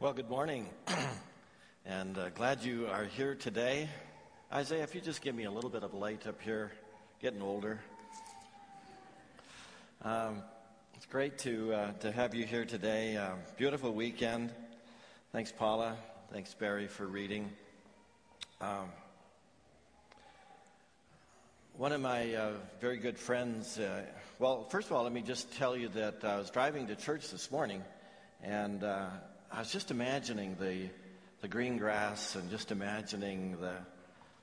Well, good morning, and uh, glad you are here today. Isaiah, if you just give me a little bit of light up here, getting older. Um, it's great to uh, to have you here today. Uh, beautiful weekend. Thanks, Paula. Thanks, Barry, for reading. Um, one of my uh, very good friends. Uh, well, first of all, let me just tell you that I was driving to church this morning, and uh, I was just imagining the, the green grass and just imagining the,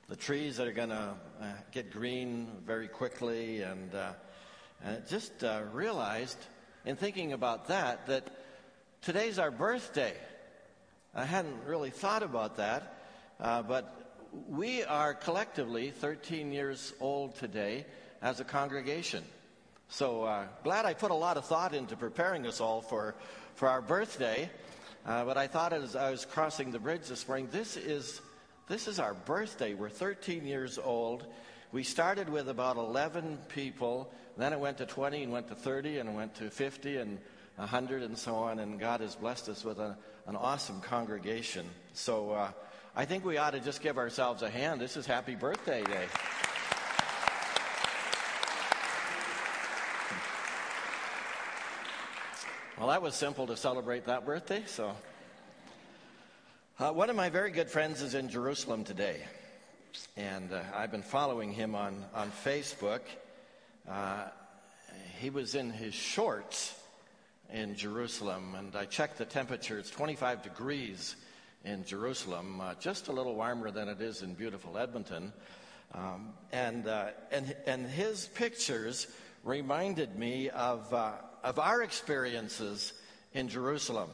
the trees that are going to uh, get green very quickly. And, uh, and just uh, realized in thinking about that that today's our birthday. I hadn't really thought about that, uh, but we are collectively 13 years old today as a congregation. So uh, glad I put a lot of thought into preparing us all for, for our birthday. Uh, but I thought as I was crossing the bridge this morning, this is, this is our birthday. We're 13 years old. We started with about 11 people, then it went to 20 and went to 30 and went to 50 and 100 and so on. And God has blessed us with a, an awesome congregation. So uh, I think we ought to just give ourselves a hand. This is Happy Birthday Day. Well, that was simple to celebrate that birthday, so. Uh, one of my very good friends is in Jerusalem today, and uh, I've been following him on, on Facebook. Uh, he was in his shorts in Jerusalem, and I checked the temperature. It's 25 degrees in Jerusalem, uh, just a little warmer than it is in beautiful Edmonton. Um, and, uh, and, and his pictures reminded me of uh, of our experiences in Jerusalem.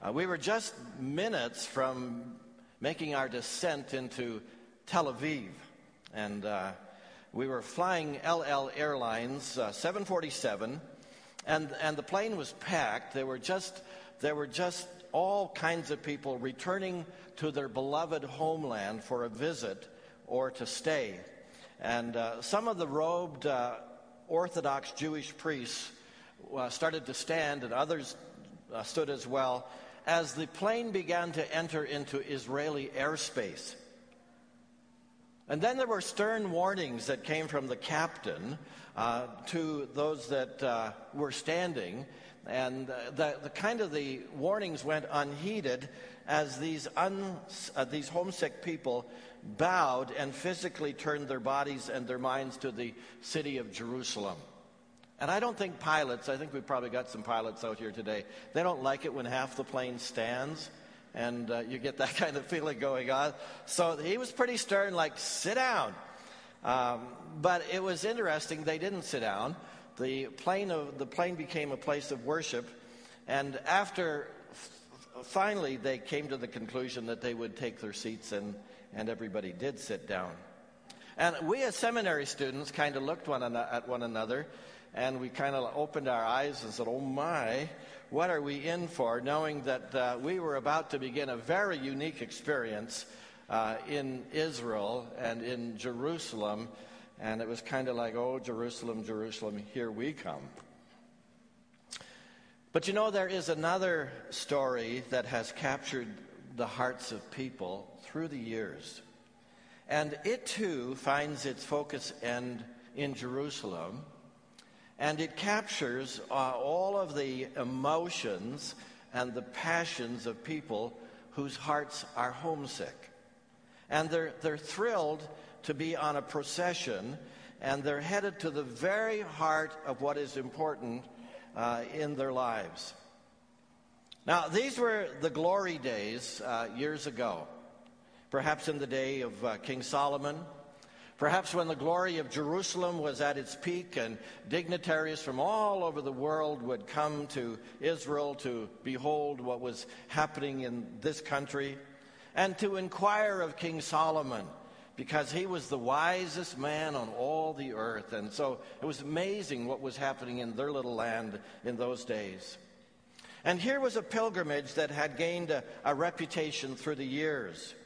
Uh, we were just minutes from making our descent into Tel Aviv, and uh, we were flying El Al Airlines uh, 747, and and the plane was packed. There were just there were just all kinds of people returning to their beloved homeland for a visit or to stay, and uh, some of the robed uh, Orthodox Jewish priests uh, started to stand, and others uh, stood as well, as the plane began to enter into Israeli airspace. And then there were stern warnings that came from the captain uh, to those that uh, were standing. And uh, the, the, kind of the warnings went unheeded as these, un, uh, these homesick people bowed and physically turned their bodies and their minds to the city of Jerusalem. And I don't think pilots, I think we've probably got some pilots out here today, they don't like it when half the plane stands and uh, you get that kind of feeling going on. So he was pretty stern, like, sit down. Um, but it was interesting, they didn't sit down. The plane, of, the plane became a place of worship. And after finally they came to the conclusion that they would take their seats, and, and everybody did sit down. And we, as seminary students, kind of looked one an- at one another and we kind of opened our eyes and said, Oh my, what are we in for? Knowing that uh, we were about to begin a very unique experience uh, in Israel and in Jerusalem. And it was kind of like, Oh, Jerusalem, Jerusalem, here we come. But you know, there is another story that has captured the hearts of people through the years. And it too finds its focus end in Jerusalem and it captures uh, all of the emotions and the passions of people whose hearts are homesick. And they're, they're thrilled to be on a procession, and they're headed to the very heart of what is important uh, in their lives. Now, these were the glory days uh, years ago, perhaps in the day of uh, King Solomon Perhaps when the glory of Jerusalem was at its peak and dignitaries from all over the world would come to Israel to behold what was happening in this country and to inquire of King Solomon because he was the wisest man on all the earth. And so it was amazing what was happening in their little land in those days. And here was a pilgrimage that had gained a, a reputation through the years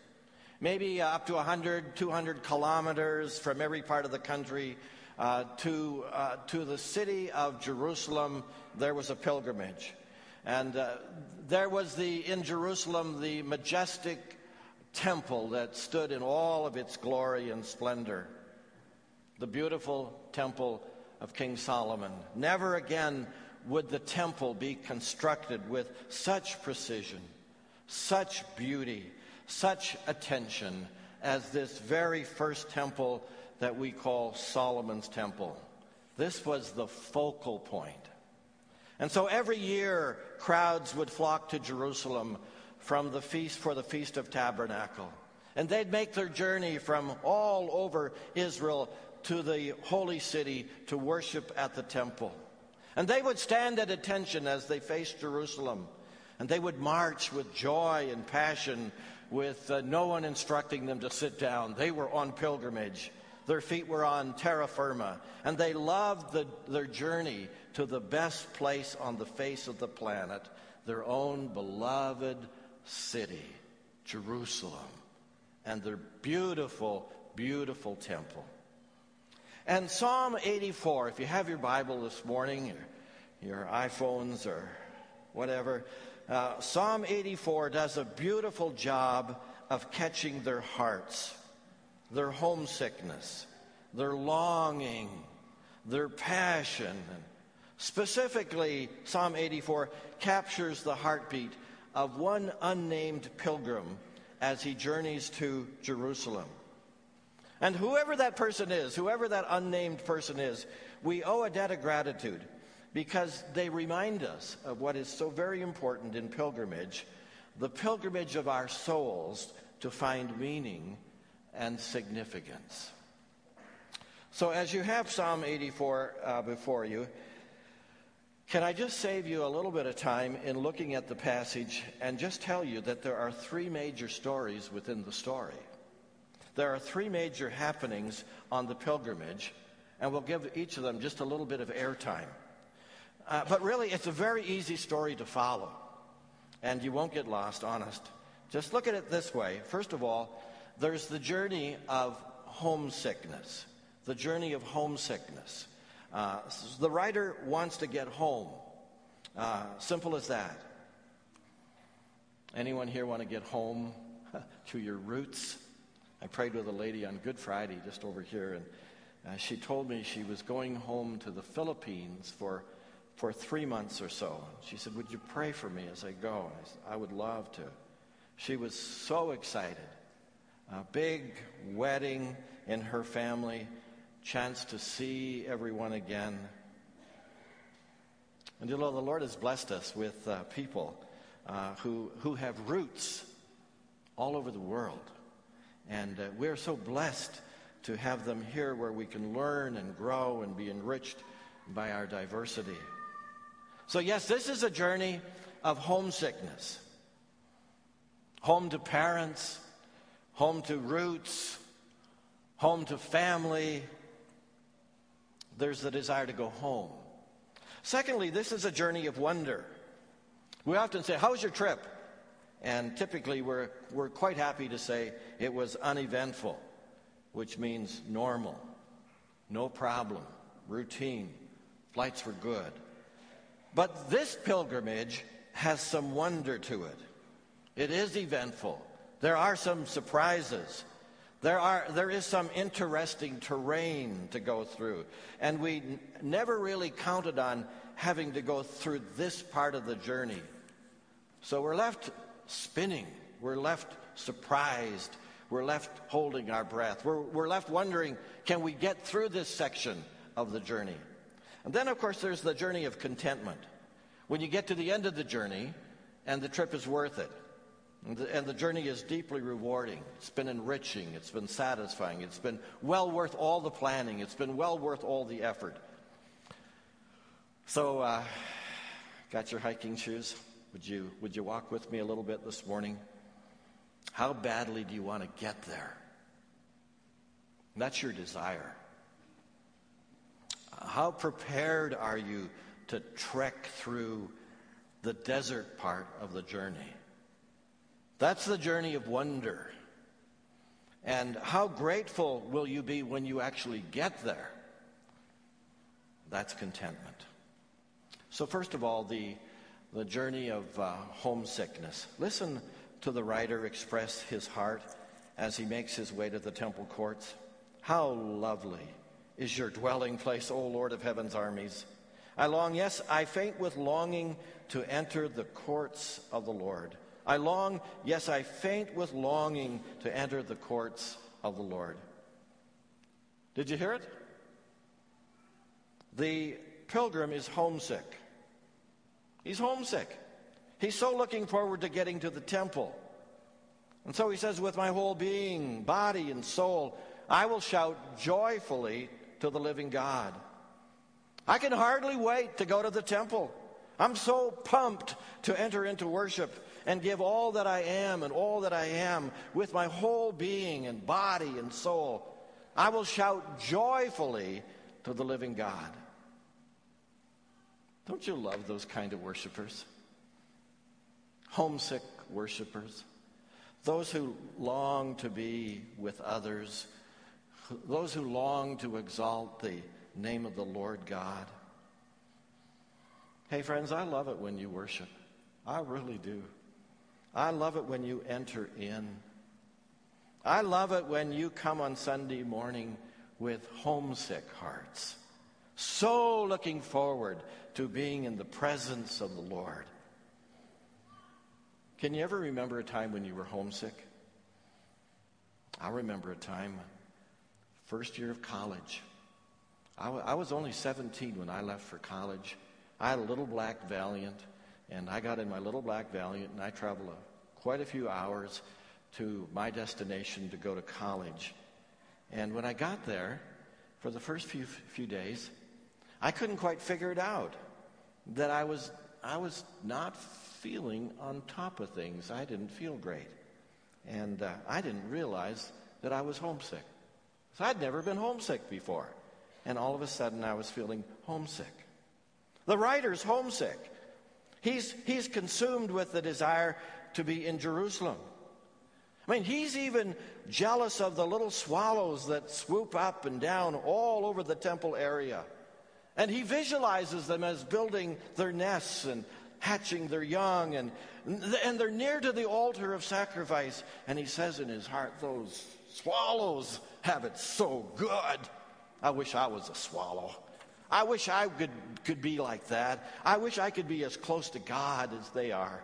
maybe uh, up to 100, 200 kilometers from every part of the country uh, to, uh, to the city of Jerusalem, there was a pilgrimage. And uh, there was the, in Jerusalem, the majestic temple that stood in all of its glory and splendor. The beautiful temple of King Solomon. Never again would the temple be constructed with such precision, such beauty, such attention as this very first temple that we call Solomon's Temple. This was the focal point. And so every year, crowds would flock to Jerusalem from the feast for the Feast of Tabernacle. And they'd make their journey from all over Israel to the holy city to worship at the temple. And they would stand at attention as they faced Jerusalem. And they would march with joy and passion, with uh, no one instructing them to sit down. They were on pilgrimage. Their feet were on terra firma. And they loved the, their journey to the best place on the face of the planet, their own beloved city, Jerusalem, and their beautiful, beautiful temple. And Psalm 84, if you have your Bible this morning, or your iPhones or whatever, uh, Psalm 84 does a beautiful job of catching their hearts, their homesickness, their longing, their passion. Specifically, Psalm 84 captures the heartbeat of one unnamed pilgrim as he journeys to Jerusalem. And whoever that person is, whoever that unnamed person is, we owe a debt of gratitude because they remind us of what is so very important in pilgrimage the pilgrimage of our souls to find meaning and significance. So, as you have Psalm 84 uh, before you, can I just save you a little bit of time in looking at the passage and just tell you that there are three major stories within the story? There are three major happenings on the pilgrimage, and we'll give each of them just a little bit of airtime. Uh, but really, it's a very easy story to follow, and you won't get lost, honest. Just look at it this way. First of all, there's the journey of homesickness, the journey of homesickness. Uh, the writer wants to get home. Uh, simple as that. Anyone here want to get home to your roots? I prayed with a lady on Good Friday just over here, and uh, she told me she was going home to the Philippines for, for three months or so. She said, Would you pray for me as I go? I, said, I would love to. She was so excited. A big wedding in her family, chance to see everyone again. And you know, the Lord has blessed us with uh, people uh, who, who have roots all over the world. And uh, we're so blessed to have them here where we can learn and grow and be enriched by our diversity. So, yes, this is a journey of homesickness home to parents, home to roots, home to family. There's the desire to go home. Secondly, this is a journey of wonder. We often say, How was your trip? And typically, we're, we're quite happy to say it was uneventful, which means normal, no problem, routine. Flights were good. But this pilgrimage has some wonder to it. It is eventful. There are some surprises. There, are, there is some interesting terrain to go through. And we n- never really counted on having to go through this part of the journey. So we're left spinning. We're left surprised. We're left holding our breath. We're, we're left wondering can we get through this section of the journey? And then, of course, there's the journey of contentment. When you get to the end of the journey and the trip is worth it, and the, and the journey is deeply rewarding, it's been enriching, it's been satisfying, it's been well worth all the planning, it's been well worth all the effort. So, uh, got your hiking shoes? Would you, would you walk with me a little bit this morning? How badly do you want to get there? That's your desire. How prepared are you to trek through the desert part of the journey? That's the journey of wonder. And how grateful will you be when you actually get there? That's contentment. So, first of all, the the journey of uh, homesickness. Listen to the writer express his heart as he makes his way to the temple courts. How lovely is your dwelling place, O Lord of heaven's armies. I long, yes, I faint with longing to enter the courts of the Lord. I long, yes, I faint with longing to enter the courts of the Lord. Did you hear it? The pilgrim is homesick. He's homesick. He's so looking forward to getting to the temple. And so he says, With my whole being, body, and soul, I will shout joyfully to the living God. I can hardly wait to go to the temple. I'm so pumped to enter into worship and give all that I am and all that I am with my whole being and body and soul. I will shout joyfully to the living God. Don't you love those kind of worshipers? Homesick worshipers. Those who long to be with others. Those who long to exalt the name of the Lord God. Hey, friends, I love it when you worship. I really do. I love it when you enter in. I love it when you come on Sunday morning with homesick hearts, so looking forward to being in the presence of the Lord. Can you ever remember a time when you were homesick? I remember a time, first year of college. I, w- I was only 17 when I left for college. I had a little black Valiant, and I got in my little black Valiant, and I traveled a, quite a few hours to my destination to go to college. And when I got there, for the first few, few days, I couldn't quite figure it out that I was, I was not feeling on top of things. I didn't feel great. And uh, I didn't realize that I was homesick. So I'd never been homesick before. And all of a sudden, I was feeling homesick. The writer's homesick. He's, he's consumed with the desire to be in Jerusalem. I mean, he's even jealous of the little swallows that swoop up and down all over the temple area. And he visualizes them as building their nests and hatching their young, and, and they're near to the altar of sacrifice. And he says in his heart, Those swallows have it so good. I wish I was a swallow. I wish I could, could be like that. I wish I could be as close to God as they are.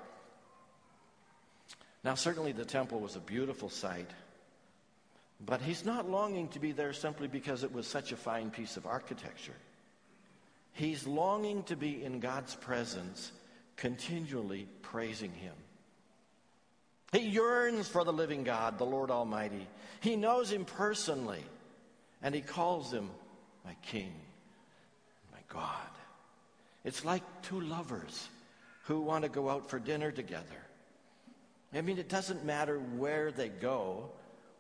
Now, certainly the temple was a beautiful sight, but he's not longing to be there simply because it was such a fine piece of architecture. He's longing to be in God's presence, continually praising Him. He yearns for the living God, the Lord Almighty. He knows Him personally, and He calls Him my King, my God. It's like two lovers who want to go out for dinner together. I mean, it doesn't matter where they go.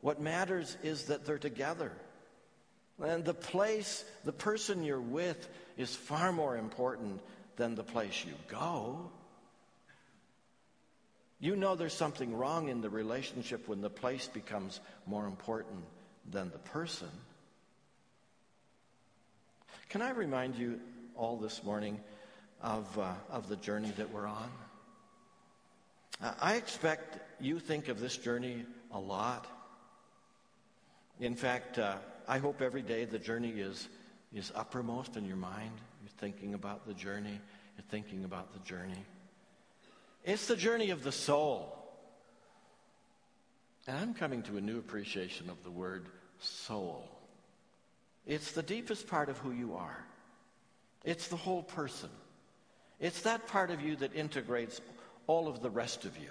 What matters is that they're together. And the place, the person you're with, is far more important than the place you go. You know there's something wrong in the relationship when the place becomes more important than the person. Can I remind you all this morning of, uh, of the journey that we're on? I expect you think of this journey a lot. In fact, uh, I hope every day the journey is, is uppermost in your mind. You're thinking about the journey. You're thinking about the journey. It's the journey of the soul. And I'm coming to a new appreciation of the word soul. It's the deepest part of who you are. It's the whole person. It's that part of you that integrates all of the rest of you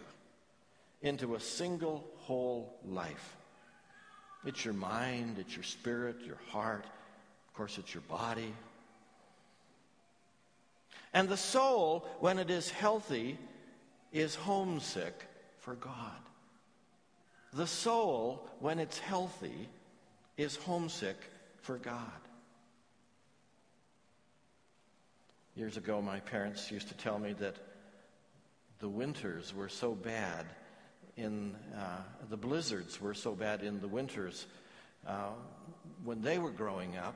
into a single whole life. It's your mind, it's your spirit, your heart, of course, it's your body. And the soul, when it is healthy, is homesick for God. The soul, when it's healthy, is homesick for God. Years ago, my parents used to tell me that the winters were so bad in uh, the blizzards were so bad in the winters uh, when they were growing up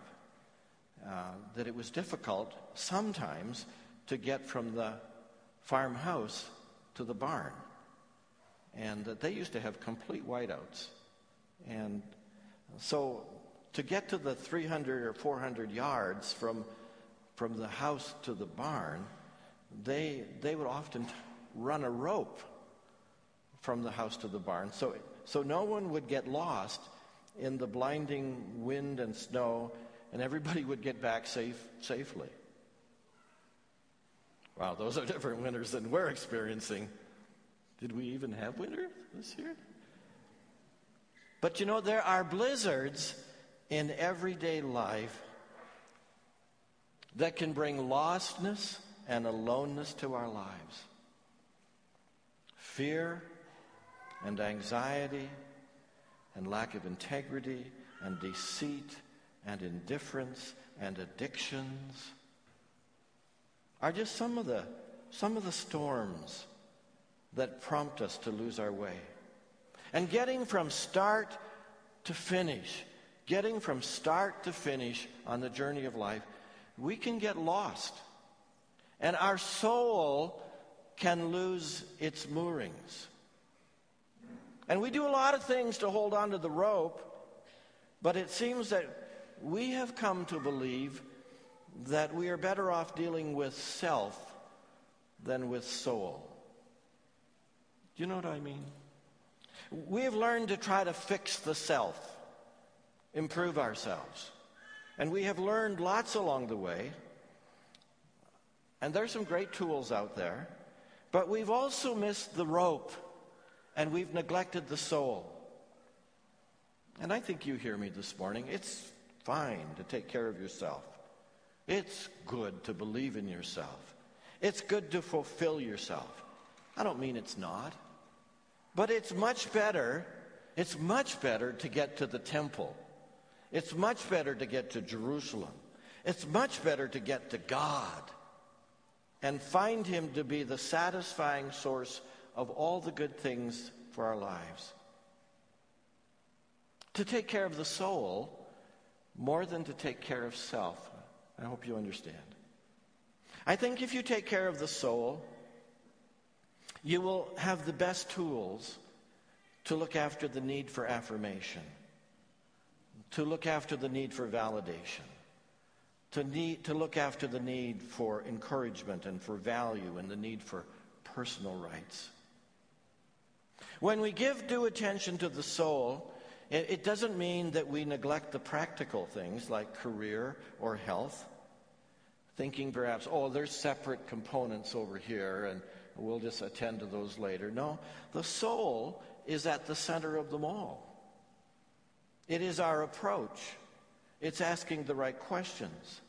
uh, that it was difficult sometimes to get from the farmhouse to the barn. And they used to have complete whiteouts. And so to get to the 300 or 400 yards from, from the house to the barn, they, they would often run a rope from the house to the barn. So, so no one would get lost in the blinding wind and snow, and everybody would get back safe, safely. Wow, those are different winters than we're experiencing. Did we even have winter this year? But you know, there are blizzards in everyday life that can bring lostness and aloneness to our lives. Fear and anxiety and lack of integrity and deceit and indifference and addictions are just some of the some of the storms that prompt us to lose our way. And getting from start to finish, getting from start to finish on the journey of life, we can get lost. And our soul can lose its moorings. And we do a lot of things to hold on to the rope, but it seems that we have come to believe that we are better off dealing with self than with soul. Do you know what I mean? We have learned to try to fix the self, improve ourselves. And we have learned lots along the way. And there's some great tools out there. But we've also missed the rope and we've neglected the soul. And I think you hear me this morning. It's fine to take care of yourself. It's good to believe in yourself. It's good to fulfill yourself. I don't mean it's not. But it's much better, it's much better to get to the temple. It's much better to get to Jerusalem. It's much better to get to God and find Him to be the satisfying source of all the good things for our lives. To take care of the soul more than to take care of self. I hope you understand. I think if you take care of the soul, you will have the best tools to look after the need for affirmation, to look after the need for validation, to, need, to look after the need for encouragement and for value and the need for personal rights. When we give due attention to the soul, it, doesn't mean that we neglect the practical things like career or health, thinking perhaps, oh, there's separate components over here and We'll just attend to those later. No, the soul is at the center of them all. It is our approach, it's asking the right questions.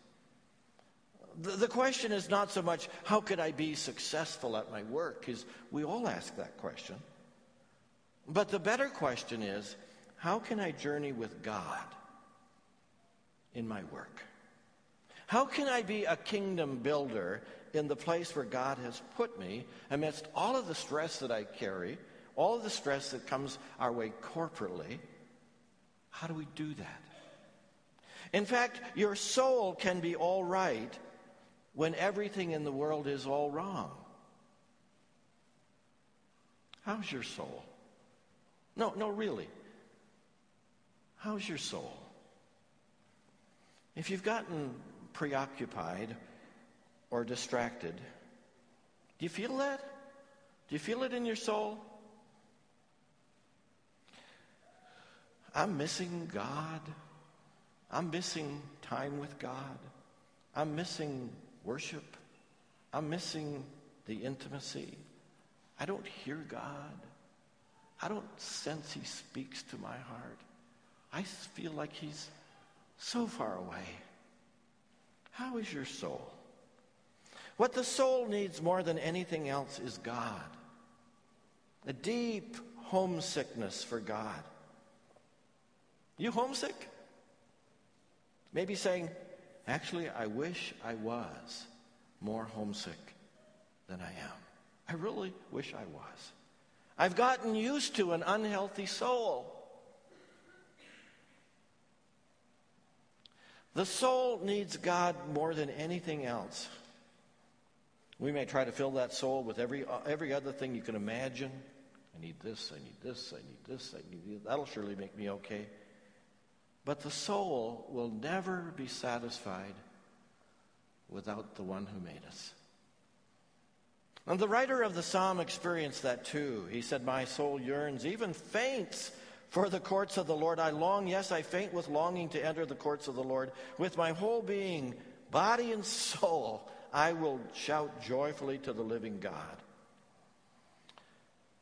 The, the question is not so much, how could I be successful at my work? Because we all ask that question. But the better question is, how can I journey with God in my work? How can I be a kingdom builder in the place where God has put me amidst all of the stress that I carry, all of the stress that comes our way corporately. How do we do that? In fact, your soul can be all right when everything in the world is all wrong. How's your soul? No, no, really. How's your soul? If you've gotten preoccupied or distracted. Do you feel that? Do you feel it in your soul? I'm missing God. I'm missing time with God. I'm missing worship. I'm missing the intimacy. I don't hear God. I don't sense He speaks to my heart. I feel like He's so far away. How is your soul? What the soul needs more than anything else is God. A deep homesickness for God. You homesick? Maybe saying, actually, I wish I was more homesick than I am. I really wish I was. I've gotten used to an unhealthy soul. The soul needs God more than anything else. We may try to fill that soul with every, uh, every other thing you can imagine. I need this, I need this, I need this, I need this. That'll surely make me okay. But the soul will never be satisfied without the one who made us. And the writer of the psalm experienced that too. He said, My soul yearns, even faints for the courts of the Lord. I long, yes, I faint with longing to enter the courts of the Lord. With my whole being, body and soul, I will shout joyfully to the living God.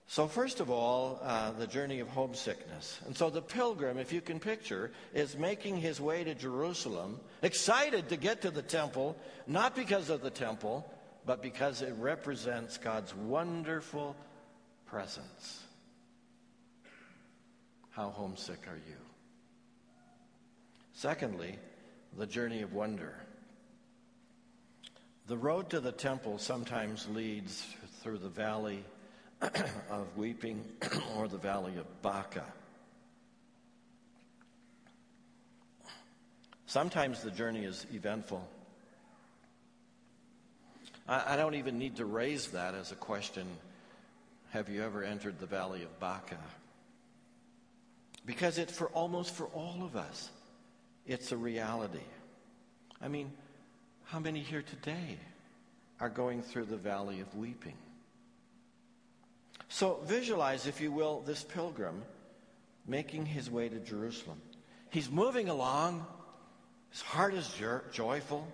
So, first of all, uh, the journey of homesickness. And so the pilgrim, if you can picture, is making his way to Jerusalem, excited to get to the temple, not because of the temple, but because it represents God's wonderful presence. How homesick are you? Secondly, the journey of wonder. The road to the temple sometimes leads through the valley of weeping or the valley of Baca. Sometimes the journey is eventful. I, I, don't even need to raise that as a question Have you ever entered the valley of Baca? Because it, for almost for all of us, it's a reality. I mean, how many here today are going through the valley of weeping? So visualize, if you will, this pilgrim making his way to Jerusalem. He's moving along. His heart is joyful.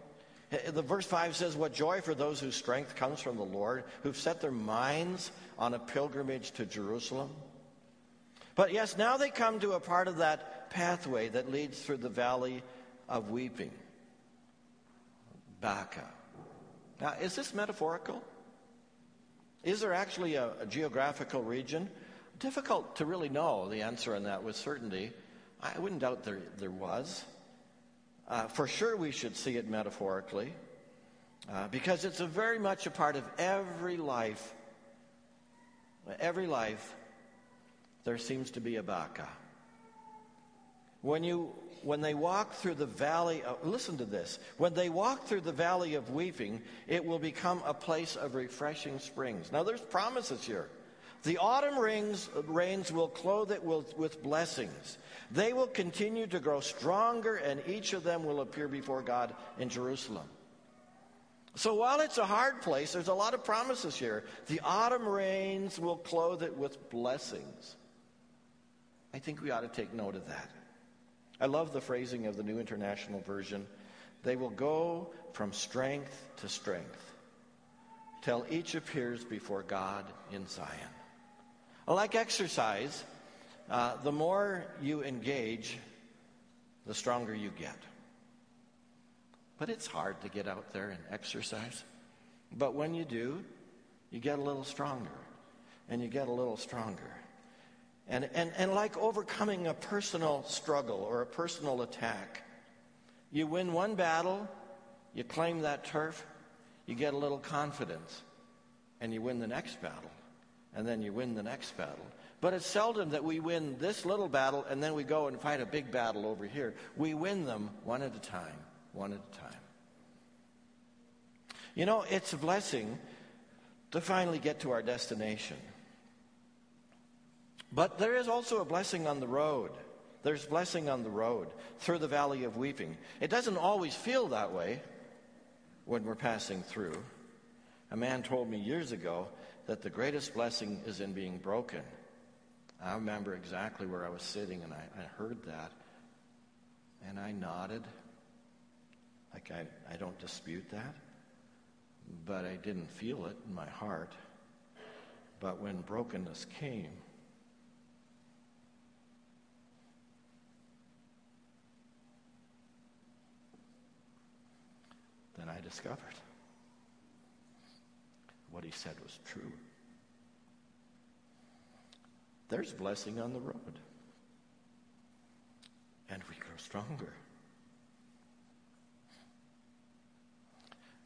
The verse 5 says, What joy for those whose strength comes from the Lord, who've set their minds on a pilgrimage to Jerusalem. But yes, now they come to a part of that pathway that leads through the valley of weeping. Baca. Now, is this metaphorical? Is there actually a, a, geographical region? Difficult to really know the answer on that with certainty. I wouldn't doubt there, there was. Uh, for sure, we should see it metaphorically uh, because it's very much a part of every life. Every life, there seems to be a Baca. When you when they walk through the valley of, listen to this, when they walk through the valley of weeping, it will become a place of refreshing springs. Now there's promises here. The autumn rains, rains will clothe it with, with blessings. They will continue to grow stronger, and each of them will appear before God in Jerusalem. So while it's a hard place, there's a lot of promises here. The autumn rains will clothe it with blessings. I think we ought to take note of that. I love the phrasing of the New International Version. They will go from strength to strength till each appears before God in Zion. Like exercise, uh, the more you engage, the stronger you get. But it's hard to get out there and exercise. But when you do, you get a little stronger, and you get a little stronger. And, and, and like overcoming a personal struggle or a personal attack, you win one battle, you claim that turf, you get a little confidence, and you win the next battle, and then you win the next battle. But it's seldom that we win this little battle and then we go and fight a big battle over here. We win them one at a time, one at a time. You know, it's a blessing to finally get to our destination. But there is also a blessing on the road. There's blessing on the road through the valley of weeping. It doesn't always feel that way when we're passing through. A man told me years ago that the greatest blessing is in being broken. I remember exactly where I was sitting and I, I heard that. And I nodded. Like I, I don't dispute that. But I didn't feel it in my heart. But when brokenness came, then I discovered what he said was true. There's blessing on the road. And we grow stronger.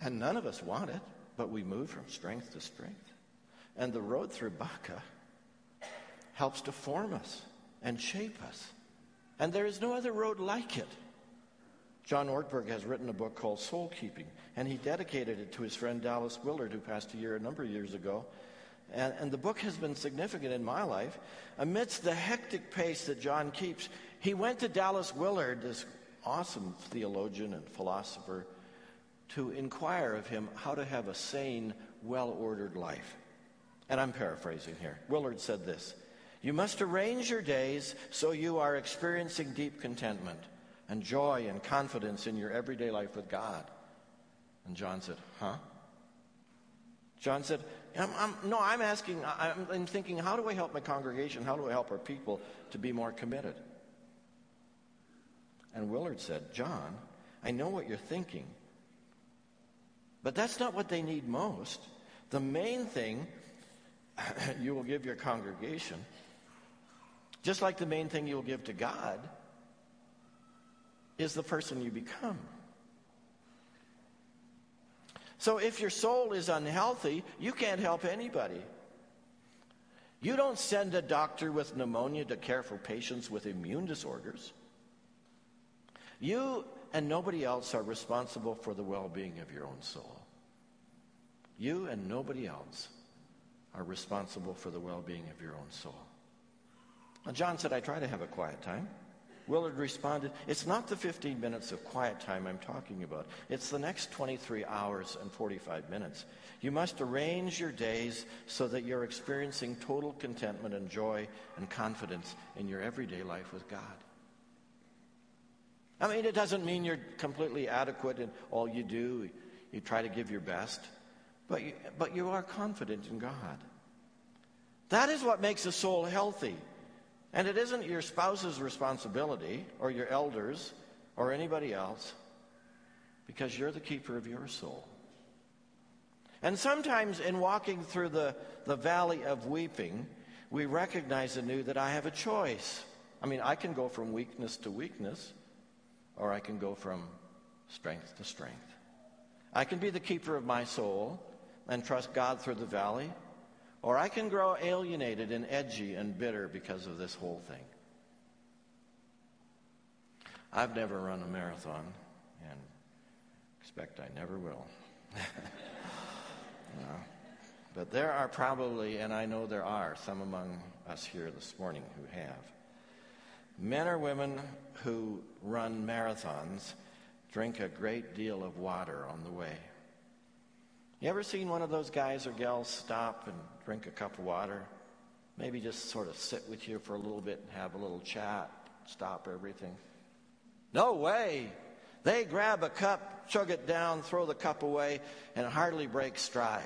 And none of us want it, but we move from strength to strength. And the road through Baca helps to form us and shape us. And there is no other road like it. John Ortberg has written a book called Soul Keeping, and he dedicated it to his friend Dallas Willard, who passed a year a number of years ago. And, and the book has been significant in my life. Amidst the hectic pace that John keeps, he went to Dallas Willard, this awesome theologian and philosopher, to inquire of him how to have a sane, well ordered life. And I'm paraphrasing here. Willard said this You must arrange your days so you are experiencing deep contentment and joy and confidence in your everyday life with God. And John said, Huh? John said, I'm, I'm, No, I'm asking, I'm, I'm thinking, how do I help my congregation? How do I help our people to be more committed? And Willard said, John, I know what you're thinking, but that's not what they need most. The main thing you will give your congregation, just like the main thing you will give to God, is the person you become. So if your soul is unhealthy, you can't help anybody. You don't send a doctor with pneumonia to care for patients with immune disorders. You and nobody else are responsible for the well being of your own soul. You and nobody else are responsible for the well being of your own soul. Now, John said, I try to have a quiet time. Willard responded, It's not the 15 minutes of quiet time I'm talking about. It's the next 23 hours and 45 minutes. You must arrange your days so that you're experiencing total contentment and joy and confidence in your everyday life with God. I mean, it doesn't mean you're completely adequate in all you do. You try to give your best, but you, but you are confident in God. That is what makes a soul healthy. And it isn't your spouse's responsibility or your elders or anybody else because you're the keeper of your soul. And sometimes in walking through the, the valley of weeping, we recognize anew that I have a choice. I mean, I can go from weakness to weakness, or I can go from strength to strength. I can be the keeper of my soul and trust God through the valley, or I can grow alienated and edgy and bitter because of this whole thing. I've never run a marathon and expect I never will. But there are probably, and I know there are, some among us here this morning who have. Men or women who run marathons drink a great deal of water on the way. You ever seen one of those guys or gals stop and drink a cup of water? Maybe just sort of sit with you for a little bit and have a little chat, stop everything? No way. They grab a cup, chug it down, throw the cup away, and hardly break stride.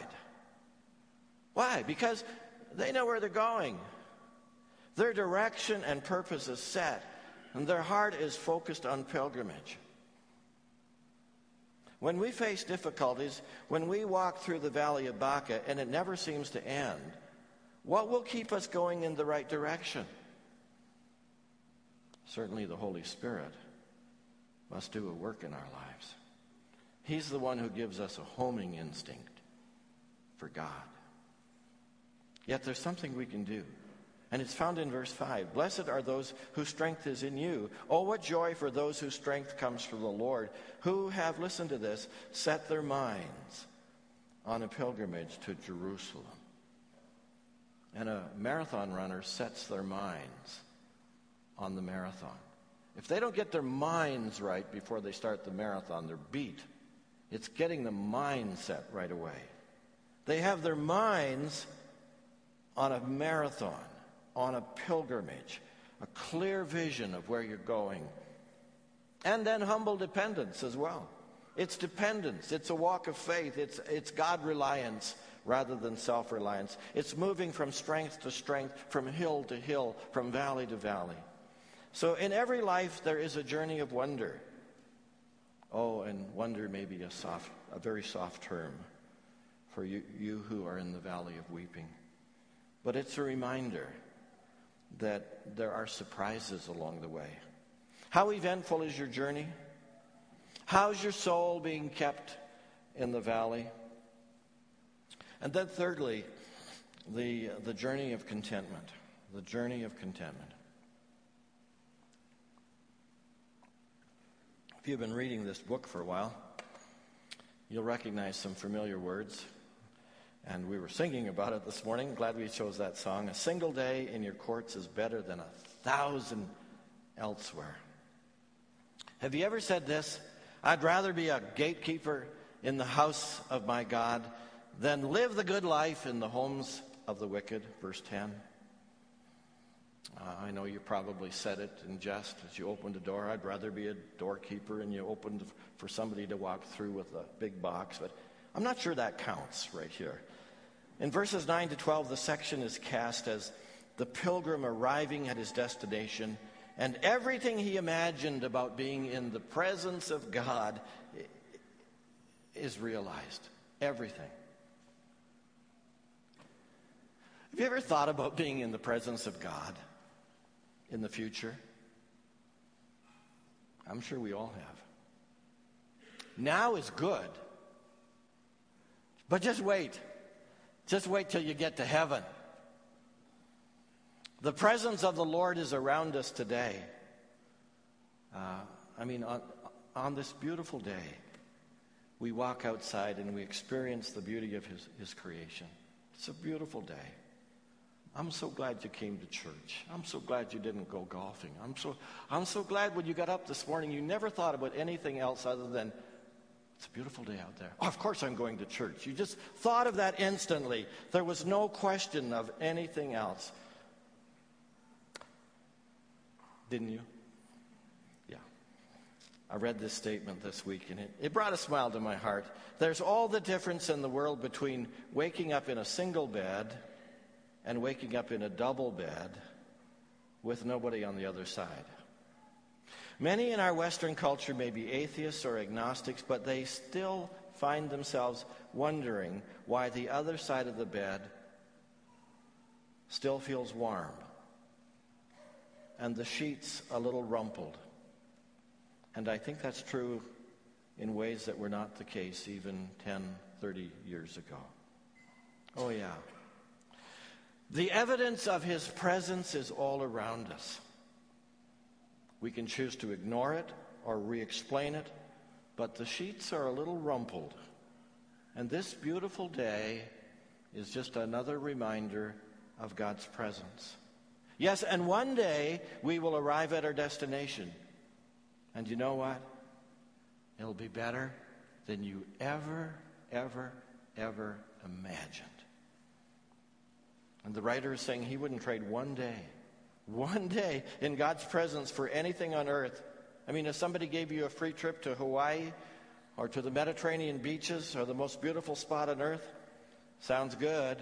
Why? Because they know where they're going. Their direction and purpose is set, and their heart is focused on pilgrimage. When we face difficulties, when we walk through the valley of Baca and it never seems to end, what will keep us going in the right direction? Certainly, the Holy Spirit must do a work in our lives. He's the one who gives us a homing instinct for God. Yet there's something we can do. And it's found in verse 5. Blessed are those whose strength is in you. Oh, what joy for those whose strength comes from the Lord, who have, listened to this, set their minds on a pilgrimage to Jerusalem. And a marathon runner sets their minds on the marathon. If they don't get their minds right before they start the marathon, they're beat. It's getting the mindset right away. They have their minds on a marathon on a pilgrimage, a clear vision of where you're going. And then humble dependence as well. It's dependence, it's a walk of faith, it's, it's God reliance rather than self reliance. It's moving from strength to strength, from hill to hill, from valley to valley. So in every life, there is a journey of wonder. Oh, and wonder may be a, soft, a very soft term for you, you who are in the valley of weeping. But it's a reminder that there are surprises along the way. How eventful is your journey? How's your soul being kept in the valley? And then, thirdly, the, the journey of contentment. The journey of contentment. If you've been reading this book for a while, you'll recognize some familiar words. And we were singing about it this morning. Glad we chose that song. A single day in your courts is better than a thousand elsewhere. Have you ever said this? I'd rather be a gatekeeper in the house of my God than live the good life in the homes of the wicked. Verse 10. Uh, I know you probably said it in jest as you opened the door. I'd rather be a doorkeeper and you opened for somebody to walk through with a big box, but I'm not sure that counts right here. In verses 9 to 12, the section is cast as the pilgrim arriving at his destination, and everything he imagined about being in the presence of God is realized. Everything. Have you ever thought about being in the presence of God in the future? I'm sure we all have. Now is good. But just wait. Just wait till you get to heaven. The presence of the Lord is around us today. Uh, I mean, on, on this beautiful day, we walk outside and we experience the beauty of his, his creation. It's a beautiful day. I'm so glad you came to church. I'm so glad you didn't go golfing. I'm so, I'm so glad when you got up this morning, you never thought about anything else other than, it's a beautiful day out there. Oh, of course I'm going to church. You just thought of that instantly. There was no question of anything else. Didn't you? Yeah. I read this statement this week and it, it brought a smile to my heart. There's all the difference in the world between waking up in a single bed and waking up in a double bed with nobody on the other side. Many in our Western culture may be atheists or agnostics, but they still find themselves wondering why the other side of the bed still feels warm and the sheets a little rumpled. And I think that's true in ways that were not the case even 10, 30 years ago. Oh, yeah. The evidence of his presence is all around us. We can choose to ignore it or re explain it, but the sheets are a little rumpled. And this beautiful day is just another reminder of God's presence. Yes, and one day we will arrive at our destination. And you know what? It'll be better than you ever, ever, ever imagined. And the writer is saying he wouldn't trade one day, one day in God's presence for anything on earth. I mean, if somebody gave you a free trip to Hawaii or to the Mediterranean beaches or the most beautiful spot on earth, sounds good.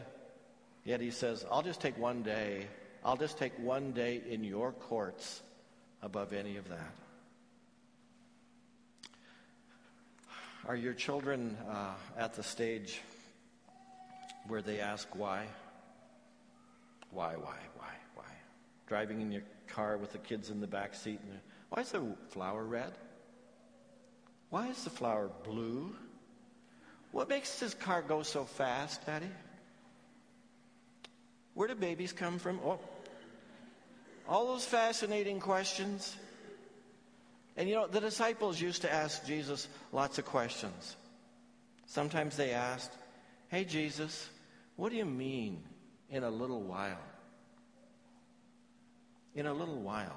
Yet he says, I'll just take one day. I'll just take one day in your courts above any of that. Are your children uh, at the stage where they ask why? Why, why? Driving in your car with the kids in the back seat. And why is the flower red? Why is the flower blue? What makes this car go so fast, Daddy? Where do babies come from? Oh, all those fascinating questions. And you know, the disciples used to ask Jesus lots of questions. Sometimes they asked, Hey, Jesus, what do you mean in a little while. In a little while.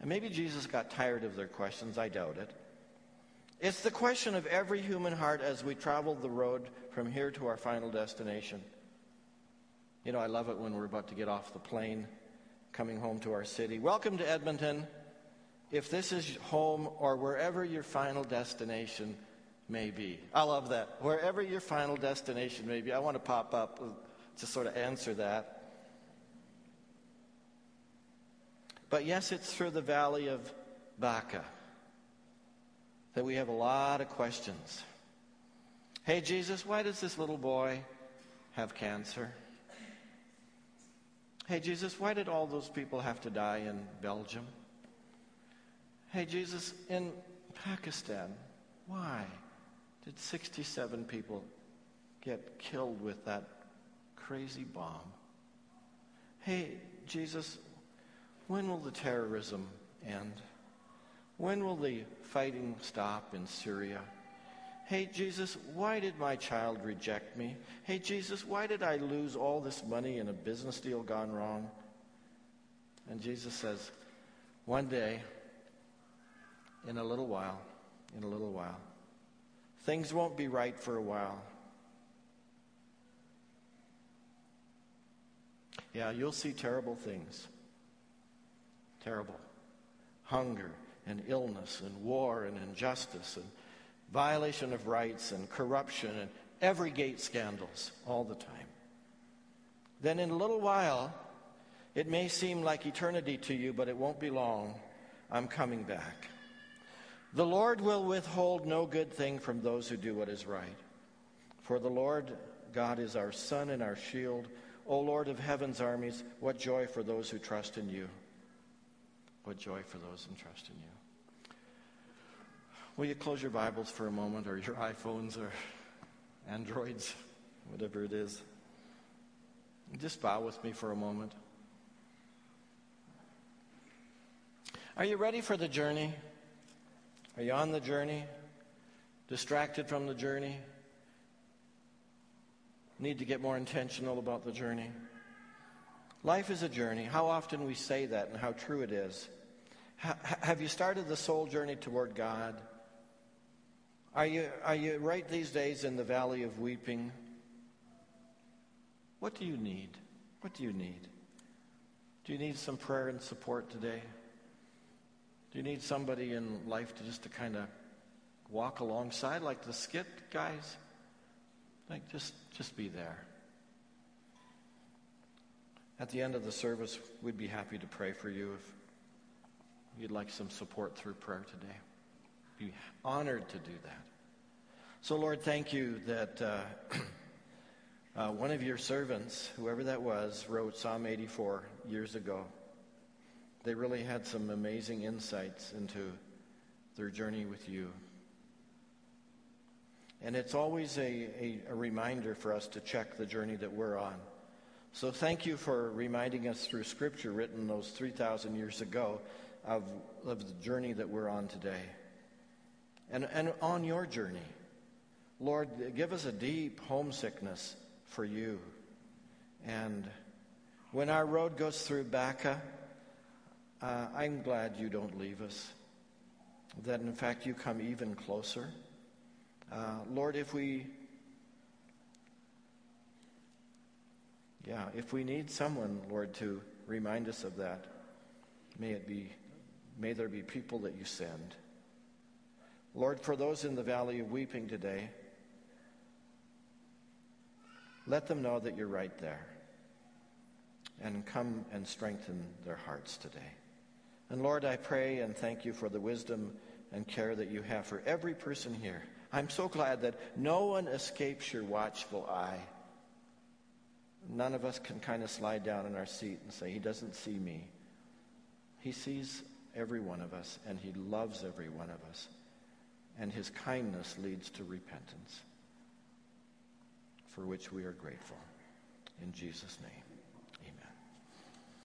And maybe Jesus got tired of their questions. I doubt it. It's the question of every human heart as we travel the road from here to our final destination. You know, I love it when we're about to get off the plane, coming home to our city. Welcome to Edmonton. If this is home or wherever your final destination may be, I love that. Wherever your final destination may be, I want to pop up to sort of answer that. But yes, it's through the valley of Baca that we have a lot of questions. Hey, Jesus, why does this little boy have cancer? Hey, Jesus, why did all those people have to die in Belgium? Hey, Jesus, in Pakistan, why did 67 people get killed with that crazy bomb. Hey, Jesus, when will the terrorism end? When will the fighting stop in Syria? Hey, Jesus, why did my child reject me? Hey, Jesus, why did I lose all this money in a business deal gone wrong? And Jesus says, one day, in a little while, in a little while, things won't be right for a while. Yeah, you'll see terrible things. Terrible. Hunger and illness and war and injustice and violation of rights and corruption and every gate scandals all the time. Then in a little while, it may seem like eternity to you, but it won't be long. I'm coming back. The Lord will withhold no good thing from those who do what is right. For the Lord God is our sun and our shield. O Lord of heaven's armies, what joy for those who trust in you. What joy for those who trust in you. Will you close your Bibles for a moment, or your iPhones, or Androids, whatever it is? Just bow with me for a moment. Are you ready for the journey? Are you on the journey? Distracted from the journey? Need to get more intentional about the journey? Life is a journey. How often we say that and how true it is. have you started the soul journey toward God? Are you, are you right these days in the valley of weeping? What do you need? What do you need? Do you need some prayer and support today? Do you need somebody in life to just to kind of walk alongside like the skit guys? Like just just be there. At the end of the service, we'd be happy to pray for you if you'd like some support through prayer today. Be honored to do that. So, Lord, thank you that uh, uh, one of your servants, whoever that was, wrote Psalm 84 years ago. They really had some amazing insights into their journey with you. And it's always a, a, a, reminder for us to check the journey that we're on. So thank you for reminding us through Scripture written those 3,000 years ago of, of the journey that we're on today. And, and on your journey, Lord, give us a deep homesickness for you. And when our road goes through Baca, uh, I'm glad you don't leave us. That in fact you come even closer. Uh, Lord, if we, yeah, if we need someone, Lord, to remind us of that, may it be, may there be people that you send. Lord, for those in the valley of weeping today, let them know that you're right there. And come and strengthen their hearts today. And Lord, I pray and thank you for the wisdom and care that you have for every person here. I'm so glad that no one escapes your watchful eye. None of us can kind of slide down in our seat and say, He doesn't see me. He sees every one of us, and He loves every one of us. And His kindness leads to repentance, for which we are grateful. In Jesus' name.